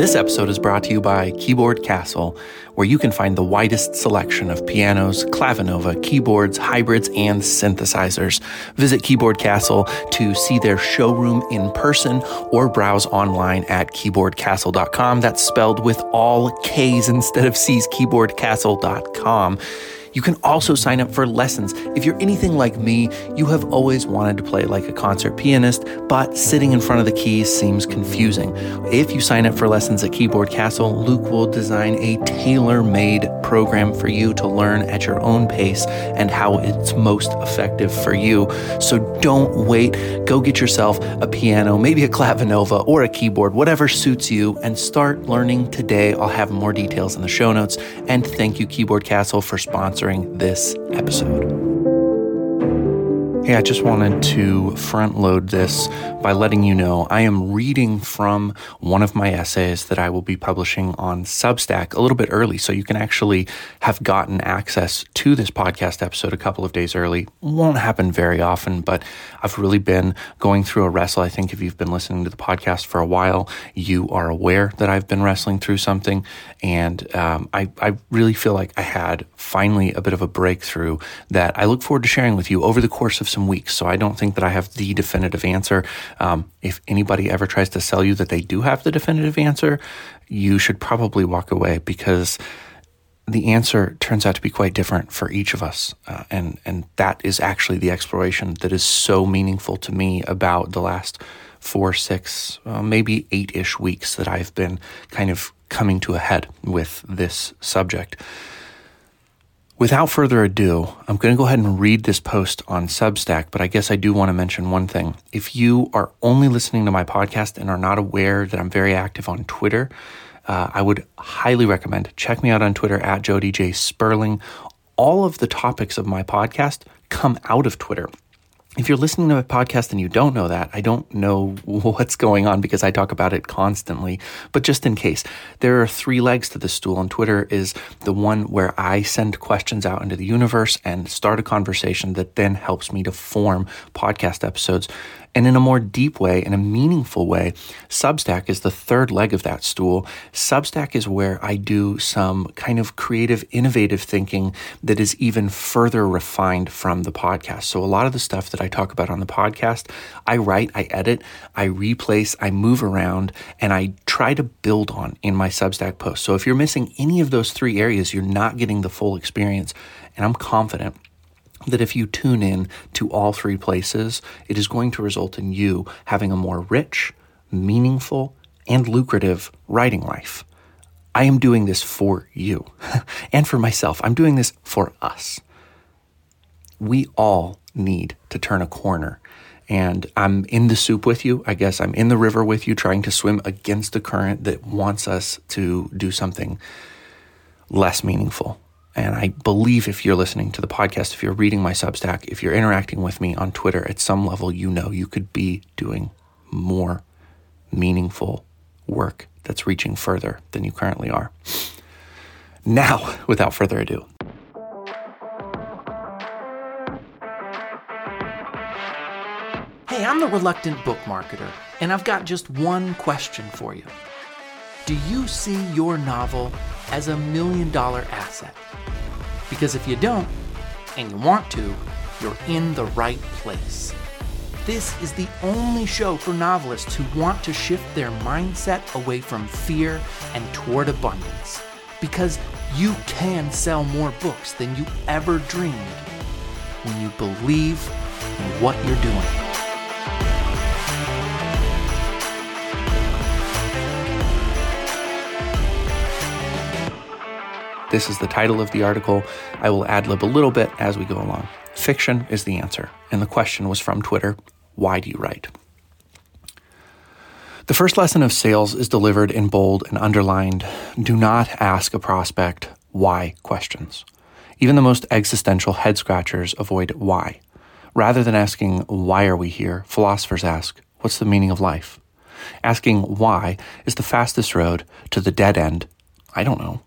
This episode is brought to you by Keyboard Kastle, where you can find the widest selection of pianos, clavinova, keyboards, hybrids, and synthesizers. Visit Keyboard Kastle to see their showroom in person or browse online at keyboardkastle.com. That's spelled with all K's instead of C's, keyboardkastle.com. You can also sign up for lessons. If you're anything like me, you have always wanted to play like a concert pianist, but sitting in front of the keys seems confusing. If you sign up for lessons at Keyboard Kastle, Luke will design a tailor made program for you to learn at your own pace and how it's most effective for you. So don't wait. Go get yourself a piano, maybe a clavinova or a keyboard, whatever suits you, and start learning today. I'll have more details in the show notes. And thank you, Keyboard Kastle, for sponsoring this episode. Hey, I just wanted to front load this by letting you know I am reading from one of my essays that I will be publishing on Substack a little bit early. So you can actually have gotten access to this podcast episode a couple of days early. Won't happen very often, but I've really been going through a wrestle. I think if you've been listening to the podcast for a while, you are aware that I've been wrestling through something. And um, I, I really feel like I had finally a bit of a breakthrough that I look forward to sharing with you over the course of some weeks. So I don't think that I have the definitive answer. Um, if anybody ever tries to sell you that they do have the definitive answer, you should probably walk away because the answer turns out to be quite different for each of us. Uh, and, and that is actually the exploration that is so meaningful to me about the last four, six, uh, maybe eight ish weeks that I've been kind of coming to a head with this subject. Without further ado, I'm going to go ahead and read this post on Substack, but I guess I do want to mention one thing. If you are only listening to my podcast and are not aware that I'm very active on Twitter, uh, I would highly recommend check me out on Twitter at Jody J Sperling. All of the topics of my podcast come out of Twitter if you're listening to a podcast and you don't know that, I don't know what's going on because I talk about it constantly. But just in case, there are three legs to the stool, and Twitter is the one where I send questions out into the universe and start a conversation that then helps me to form podcast episodes. And in a more deep way, in a meaningful way, Substack is the third leg of that stool. Substack is where I do some kind of creative, innovative thinking that is even further refined from the podcast. So a lot of the stuff that I talk about on the podcast, I write, I edit, I replace, I move around, and I try to build on in my Substack post. So if you're missing any of those three areas, you're not getting the full experience. And I'm confident that if you tune in to all three places, it is going to result in you having a more rich, meaningful, and lucrative writing life. I am doing this for you and for myself. I'm doing this for us. We all need to turn a corner. And I'm in the soup with you. I guess I'm in the river with you, trying to swim against the current that wants us to do something less meaningful and I believe if you're listening to the podcast, if you're reading my Substack, if you're interacting with me on Twitter at some level, you know you could be doing more meaningful work that's reaching further than you currently are. Now, without further ado, Hey, I'm the reluctant book marketer, and I've got just one question for you. Do you see your novel as a million dollar asset? Because if you don't, and you want to, you're in the right place. This is the only show for novelists who want to shift their mindset away from fear and toward abundance. Because you can sell more books than you ever dreamed when you believe in what you're doing. This is the title of the article. I will ad lib a little bit as we go along. Fiction is the answer. And the question was from Twitter Why do you write? The first lesson of sales is delivered in bold and underlined. Do not ask a prospect why questions. Even the most existential head scratchers avoid why. Rather than asking, why are we here, philosophers ask, what's the meaning of life? Asking why is the fastest road to the dead end. I don't know.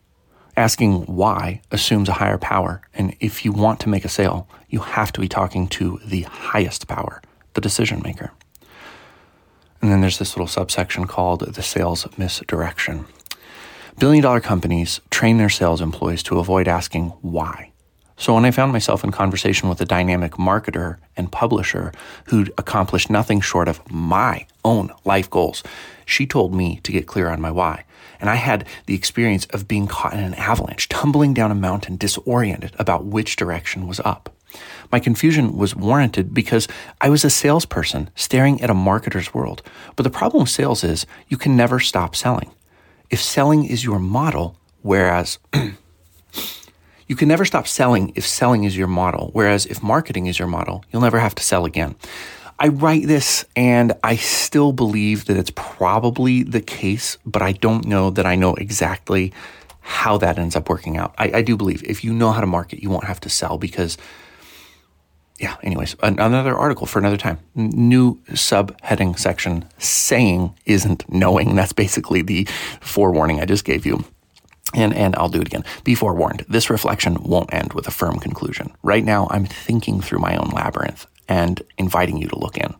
Asking why assumes a higher power. And if you want to make a sale, you have to be talking to the highest power, the decision maker. And then there's this little subsection called the sales misdirection. Billion dollar companies train their sales employees to avoid asking why. So when I found myself in conversation with a dynamic marketer and publisher who'd accomplished nothing short of my own life goals, she told me to get clear on my why. And I had the experience of being caught in an avalanche, tumbling down a mountain, disoriented about which direction was up. My confusion was warranted because I was a salesperson staring at a marketer's world. But the problem with sales is you can never stop selling. If selling is your model, whereas you can never stop selling if selling is your model, whereas if marketing is your model, you'll never have to sell again. I write this and I still believe that it's probably the case, but I don't know that I know exactly how that ends up working out. I, I do believe if you know how to market, you won't have to sell because yeah, anyways, another article for another time. New subheading section saying isn't knowing. That's basically the forewarning I just gave you. And, and I'll do it again. Be forewarned, this reflection won't end with a firm conclusion. Right now, I'm thinking through my own labyrinth and inviting you to look in.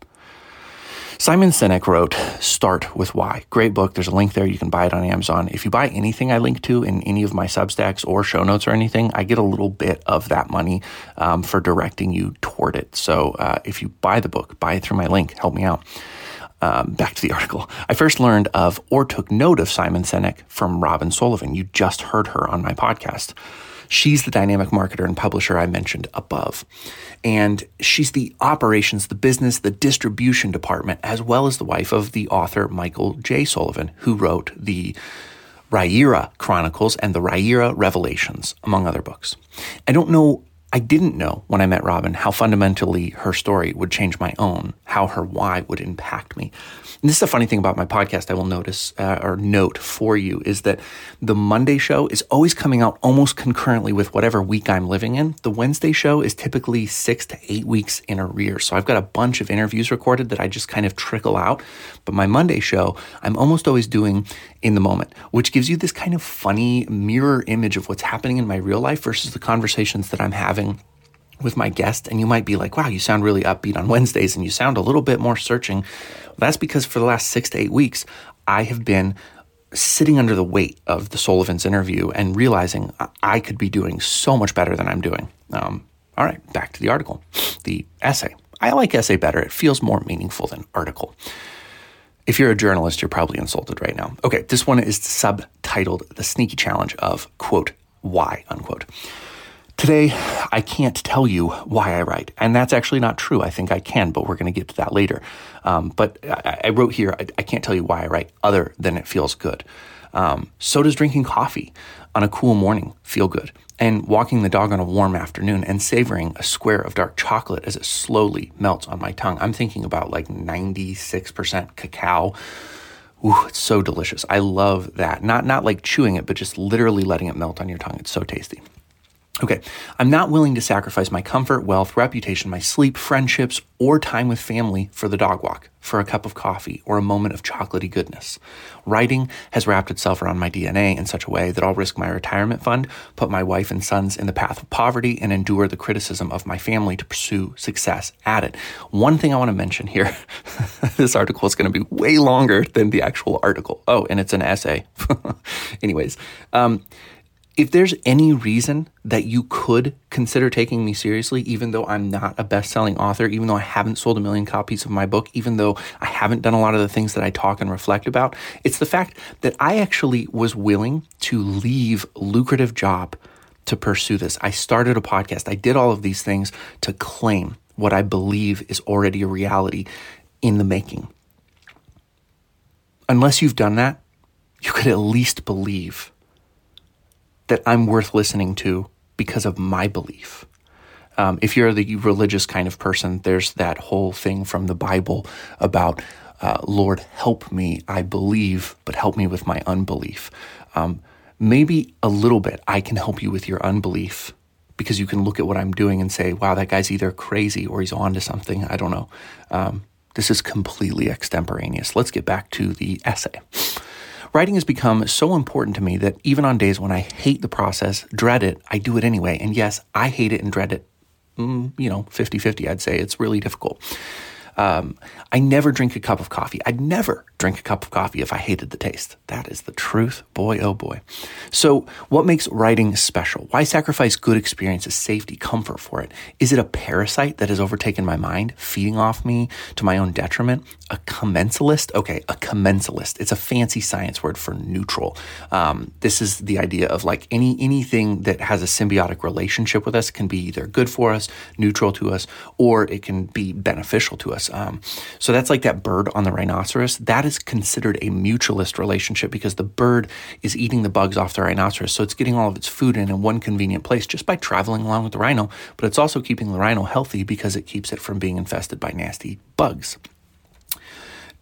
Simon Sinek wrote Start with Why. Great book. There's a link there. You can buy it on Amazon. If you buy anything I link to in any of my Substacks or show notes or anything, I get a little bit of that money um, for directing you toward it. So uh, if you buy the book, buy it through my link. Help me out. Um, back to the article. I first learned of or took note of Simon Sinek from Robin Sullivan. You just heard her on my podcast. She's the dynamic marketer and publisher I mentioned above. And she's the operations, the business, the distribution department, as well as the wife of the author Michael J. Sullivan, who wrote the Riyria Chronicles and the Riyria Revelations, among other books. I don't know I didn't know when I met Robin how fundamentally her story would change my own, how her why would impact me. And this is the funny thing about my podcast I will notice uh, or note for you is that the Monday show is always coming out almost concurrently with whatever week I'm living in. The Wednesday show is typically six to eight weeks in arrears. So I've got a bunch of interviews recorded that I just kind of trickle out. But my Monday show, I'm almost always doing in the moment, which gives you this kind of funny mirror image of what's happening in my real life versus the conversations that I'm having with my guest. And you might be like, wow, you sound really upbeat on Wednesdays and you sound a little bit more searching. That's because for the last six to eight weeks, I have been sitting under the weight of the Sullivan's interview and realizing I could be doing so much better than I'm doing. Um, all right, back to the article, the essay. I like essay better. It feels more meaningful than article. If you're a journalist, you're probably insulted right now. Okay, this one is subtitled The Sneaky Challenge of, quote, why, unquote. Today, I can't tell you why I write. And that's actually not true. I think I can, but we're going to get to that later. Um, but I, I, wrote here, I, I, can't tell you why I write other than it feels good. Um, so does drinking coffee on a cool morning feel good. And walking the dog on a warm afternoon and savoring a square of dark chocolate as it slowly melts on my tongue. I'm thinking about like 96% cacao. Ooh, it's so delicious. I love that. Not not like chewing it, but just literally letting it melt on your tongue. It's so tasty. Okay, I'm not willing to sacrifice my comfort, wealth, reputation, my sleep, friendships, or time with family for the dog walk, for a cup of coffee, or a moment of chocolatey goodness. Writing has wrapped itself around my DNA in such a way that I'll risk my retirement fund, put my wife and sons in the path of poverty, and endure the criticism of my family to pursue success at it. One thing I want to mention here this article is going to be way longer than the actual article. Oh, and it's an essay. Anyways, um, if there's any reason that you could consider taking me seriously, even though I'm not a best selling author, even though I haven't sold a million copies of my book, even though I haven't done a lot of the things that I talk and reflect about, it's the fact that I actually was willing to leave lucrative job to pursue this. I started a podcast. I did all of these things to claim what I believe is already a reality in the making. Unless you've done that, you could at least believe that I'm worth listening to because of my belief. Um, if you're the religious kind of person, there's that whole thing from the Bible about, uh, Lord, help me, I believe, but help me with my unbelief. Um, maybe a little bit I can help you with your unbelief because you can look at what I'm doing and say, wow, that guy's either crazy or he's on to something. I don't know. Um, this is completely extemporaneous. Let's get back to the essay. Writing has become so important to me that even on days when I hate the process, dread it, I do it anyway. And yes, I hate it and dread it. Mm, you know, 50 50, I'd say. It's really difficult. Um, I never drink a cup of coffee. I'd never drink a cup of coffee if I hated the taste. That is the truth. Boy, oh boy. So, what makes writing special? Why sacrifice good experiences, safety, comfort for it? Is it a parasite that has overtaken my mind, feeding off me to my own detriment? A commensalist? Okay, a commensalist. It's a fancy science word for neutral. Um, this is the idea of like any anything that has a symbiotic relationship with us can be either good for us, neutral to us, or it can be beneficial to us. Um, so that's like that bird on the rhinoceros. That is considered a mutualist relationship because the bird is eating the bugs off the rhinoceros. So it's getting all of its food in in one convenient place just by traveling along with the rhino, but it's also keeping the rhino healthy because it keeps it from being infested by nasty bugs.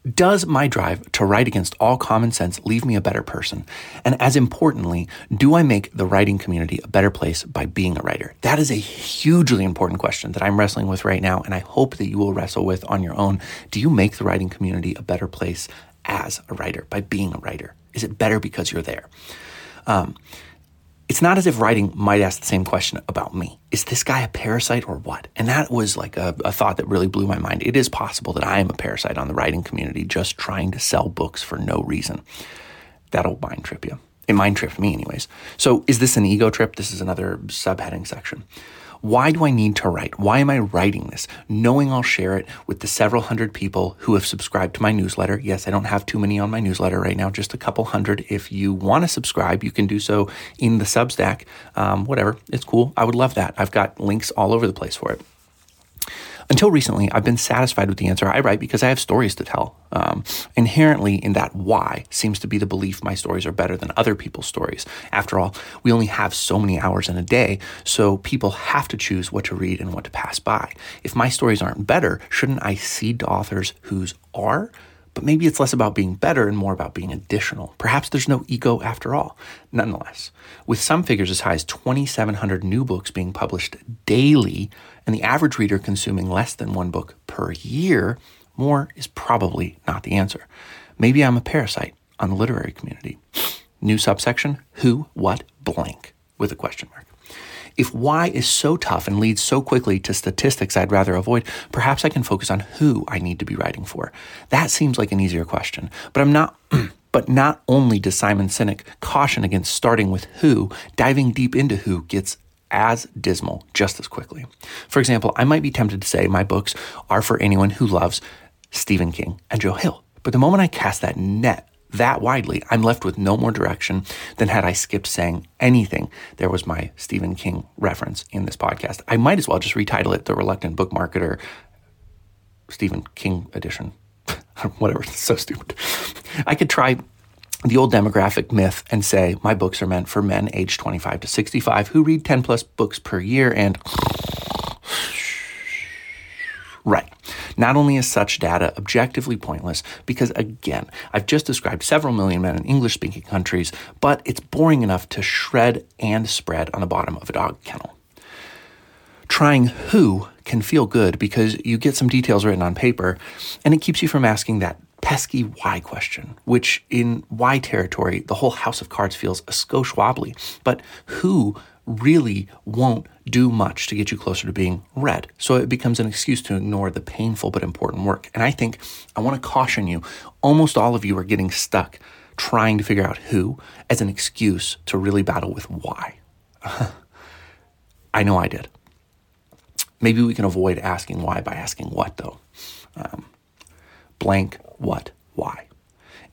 Does my drive to write against all common sense leave me a better person? And as importantly, do I make the writing community a better place by being a writer? That is a hugely important question that I'm wrestling with right now, and I hope that you will wrestle with on your own. Do you make the writing community a better place as a writer by being a writer? Is it better because you're there? Um, it's not as if writing might ask the same question about me. Is this guy a parasite or what? And that was like a, a, thought that really blew my mind. It is possible that I am a parasite on the writing community just trying to sell books for no reason. That'll mind trip you. It mind tripped me, anyways. So, is this an ego trip? This is another subheading section. Why do I need to write? Why am I writing this? Knowing I'll share it with the several hundred people who have subscribed to my newsletter. Yes, I don't have too many on my newsletter right now, just a couple hundred. If you want to subscribe, you can do so in the Substack. Um, whatever, it's cool. I would love that. I've got links all over the place for it. Until recently, I've been satisfied with the answer I write because I have stories to tell. Um, inherently, in that why seems to be the belief my stories are better than other people's stories. After all, we only have so many hours in a day, so people have to choose what to read and what to pass by. If my stories aren't better, shouldn't I cede to authors whose are? But maybe it's less about being better and more about being additional. Perhaps there's no ego after all. Nonetheless, with some figures as high as 2,700 new books being published daily and the average reader consuming less than one book per year, more is probably not the answer. Maybe I'm a parasite on the literary community. New subsection Who, What, Blank, with a question mark. If why is so tough and leads so quickly to statistics I'd rather avoid, perhaps I can focus on who I need to be writing for. That seems like an easier question, but I'm not. but not only does Simon Sinek caution against starting with who, diving deep into who gets as dismal just as quickly. For example, I might be tempted to say my books are for anyone who loves Stephen King and Joe Hill. But the moment I cast that net that widely, I'm left with no more direction than had I skipped saying anything. There was my Stephen King reference in this podcast. I might as well just retitle it The Reluctant Book Marketer Stephen King edition. Whatever, it's so stupid. I could try the old demographic myth and say my books are meant for men aged 25 to 65 who read 10 plus books per year and right not only is such data objectively pointless, because again, I've just described several million men in English speaking countries, but it's boring enough to shred and spread on the bottom of a dog kennel. Trying who can feel good because you get some details written on paper, and it keeps you from asking that pesky why question, which in why territory, the whole house of cards feels a skosh wobbly. But who really won't do much to get you closer to being read. So it becomes an excuse to ignore the painful but important work. And I think I want to caution you almost all of you are getting stuck trying to figure out who as an excuse to really battle with why. I know I did. Maybe we can avoid asking why by asking what, though. Um, blank, what, why.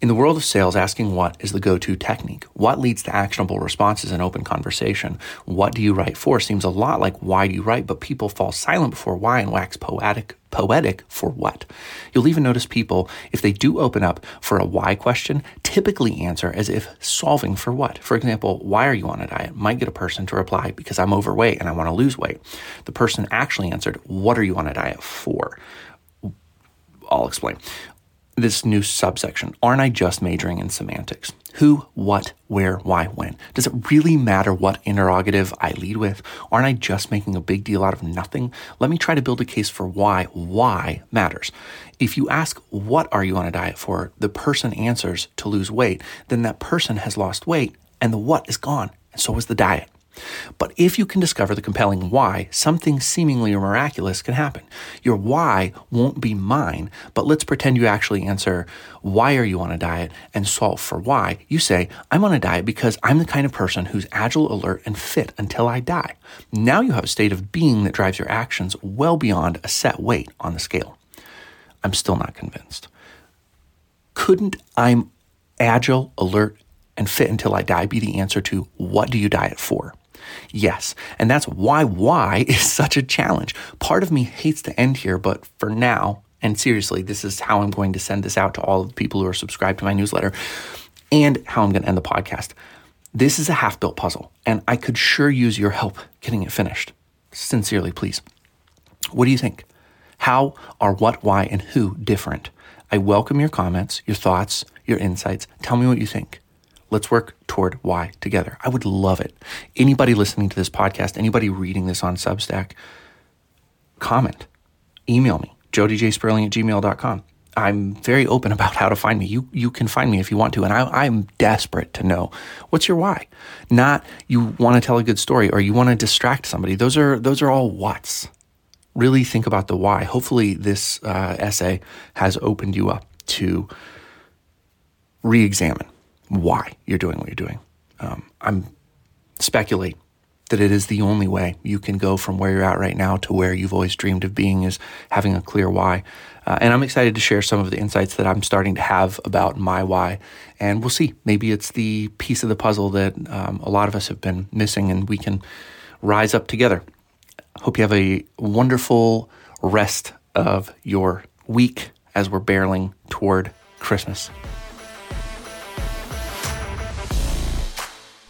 In the world of sales, asking what is the go to technique. What leads to actionable responses and open conversation? What do you write for seems a lot like why do you write, but people fall silent before why and wax poetic poetic for what. You'll even notice people, if they do open up for a why question, typically answer as if solving for what. For example, why are you on a diet? Might get a person to reply, because I'm overweight and I want to lose weight. The person actually answered, what are you on a diet for? I'll explain this new subsection, aren't I just majoring in semantics? Who, what, where, why, when? Does it really matter what interrogative I lead with? Aren't I just making a big deal out of nothing? Let me try to build a case for why why matters. If you ask, what are you on a diet for? The person answers to lose weight, then that person has lost weight and the what is gone, and so is the diet. But if you can discover the compelling why, something seemingly miraculous can happen. Your why won't be mine, but let's pretend you actually answer, why are you on a diet and solve for why. You say, I'm on a diet because I'm the kind of person who's agile, alert, and fit until I die. Now you have a state of being that drives your actions well beyond a set weight on the scale. I'm still not convinced. Couldn't I'm agile, alert, and fit until I die be the answer to what do you diet for? Yes. And that's why why is such a challenge. Part of me hates to end here, but for now, and seriously, this is how I'm going to send this out to all of the people who are subscribed to my newsletter and how I'm going to end the podcast. This is a half built puzzle, and I could sure use your help getting it finished. Sincerely, please. What do you think? How are what, why, and who different? I welcome your comments, your thoughts, your insights. Tell me what you think. Let's work toward why together. I would love it. Anybody listening to this podcast, anybody reading this on Substack, comment, email me, jodyjsperling at gmail.com. I'm very open about how to find me. You you can find me if you want to, and I, I'm desperate to know what's your why. Not you want to tell a good story or you want to distract somebody. Those are those are all what's. Really think about the why. Hopefully, this uh, essay has opened you up to re-examine why you're doing what you're doing. Um, I'm speculate that it is the only way you can go from where you're at right now to where you've always dreamed of being is having a clear why. Uh, and I'm excited to share some of the insights that I'm starting to have about my why. And we'll see. Maybe it's the piece of the puzzle that um, a lot of us have been missing, and we can rise up together. Hope you have a wonderful rest of your week as we're barreling toward Christmas.